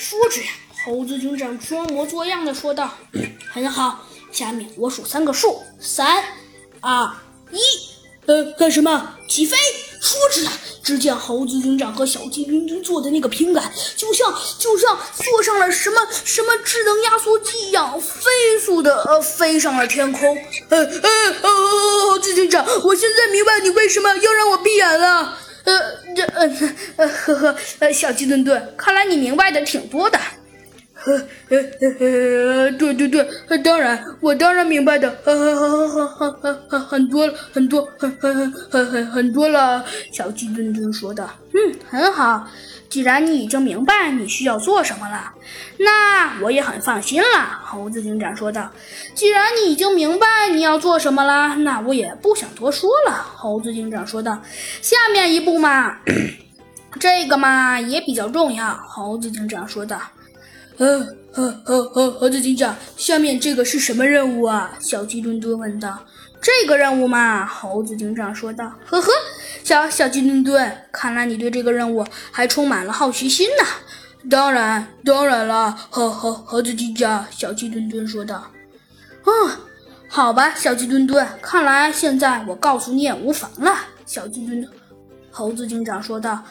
说着呀，猴子警长装模作样的说道：“很好，下面我数三个数，三、二、一，呃，干什么？起飞！”说着呀，只见猴子警长和小鸡墩墩坐的那个平板，就像就像坐上了什么什么智能压缩机一样，飞速的呃飞上了天空。呃呃呃，猴子警长，我现在明白你为什么要让我闭眼了。呃，这呃呵呵，呃，小鸡炖炖，看来你明白的挺多的。呵呵呵，对对对，当然，我当然明白的，很很很很很很很多很多很很很很很多了。小鸡墩墩说道，嗯，很好。既然你已经明白你需要做什么了，那我也很放心了。猴子警长说道：“既然你已经明白你要做什么了，那我也不想多说了。”猴子警长说道：“下面一步嘛，这个嘛也比较重要。”猴子警长说道。呃，呃呃呃猴子警长，下面这个是什么任务啊？小鸡墩墩问道。这个任务嘛，猴子警长说道。呵呵，小小鸡墩墩，看来你对这个任务还充满了好奇心呢。当然，当然了，猴猴猴子警长，小鸡墩墩说道。嗯，好吧，小鸡墩墩，看来现在我告诉你也无妨了。小鸡墩墩，猴子警长说道。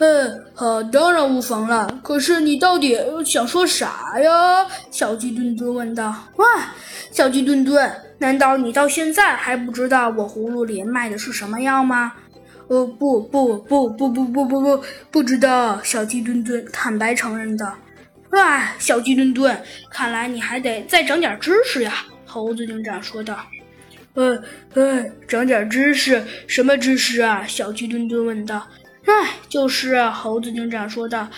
呃，好，当然无妨了。可是你到底想说啥呀？小鸡墩墩问道。哇，小鸡墩墩，难道你到现在还不知道我葫芦里卖的是什么药吗？呃，不不不不不不不不，不知道。小鸡墩墩坦白承认道。哇，小鸡墩墩，看来你还得再长点知识呀。猴子警长说道。呃呃，长点知识？什么知识啊？小鸡墩墩问道。哎，就是猴子警长说的。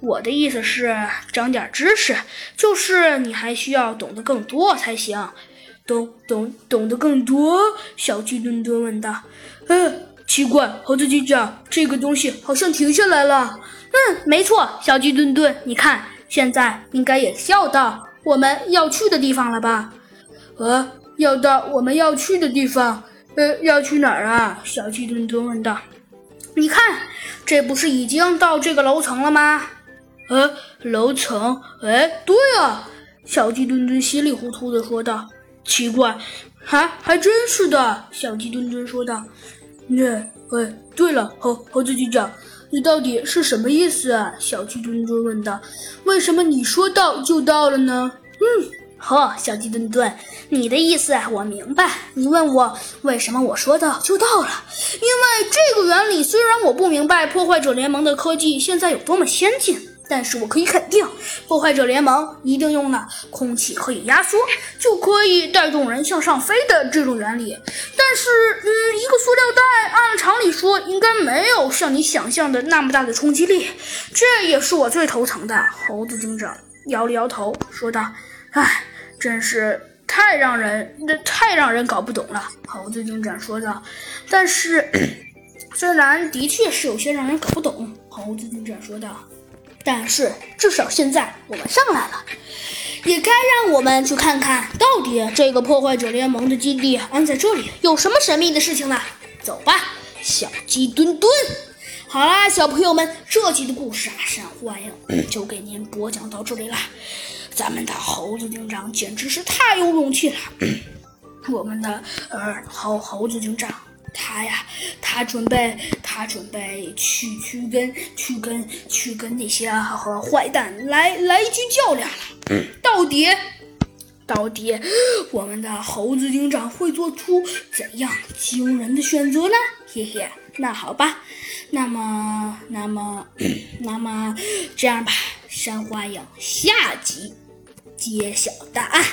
我的意思是长点知识，就是你还需要懂得更多才行。懂懂懂得更多？小鸡墩墩问道。嗯，奇怪，猴子警长，这个东西好像停下来了。嗯，没错，小鸡墩墩，你看，现在应该也要到我们要去的地方了吧？呃，要到我们要去的地方？呃，要去哪儿啊？小鸡墩墩问道。你看，这不是已经到这个楼层了吗？呃，楼层？哎，对啊！小鸡墩墩稀里糊涂的说道。奇怪，还还真是的。小鸡墩墩说道。那，哎，对了，猴猴子警长，你到底是什么意思啊？小鸡墩墩问道。为什么你说到就到了呢？嗯。呵，小鸡墩墩，你的意思我明白。你问我为什么我说到就到了？因为这个原理虽然我不明白破坏者联盟的科技现在有多么先进，但是我可以肯定，破坏者联盟一定用了空气可以压缩就可以带动人向上飞的这种原理。但是，嗯，一个塑料袋按常理说应该没有像你想象的那么大的冲击力，这也是我最头疼的。猴子警长摇了摇头说道：“唉。”真是太让人，那太让人搞不懂了。猴子警长说道。但是，虽然的确是有些让人搞不懂，猴子警长说道。但是至少现在我们上来了，也该让我们去看看到底这个破坏者联盟的基地安在这里有什么神秘的事情了。走吧，小鸡墩墩。好啦，小朋友们，这集的故事啊，山欢迎就给您播讲到这里了。咱们的猴子警长简直是太有勇气了。我们的呃猴猴子警长，他呀，他准备他准备去去跟去跟去跟那些和坏蛋来来一局较量了。到底到底我们的猴子警长会做出怎样惊人的选择呢？嘿嘿，那好吧，那么那么那么这样吧。山花影下集揭晓答案。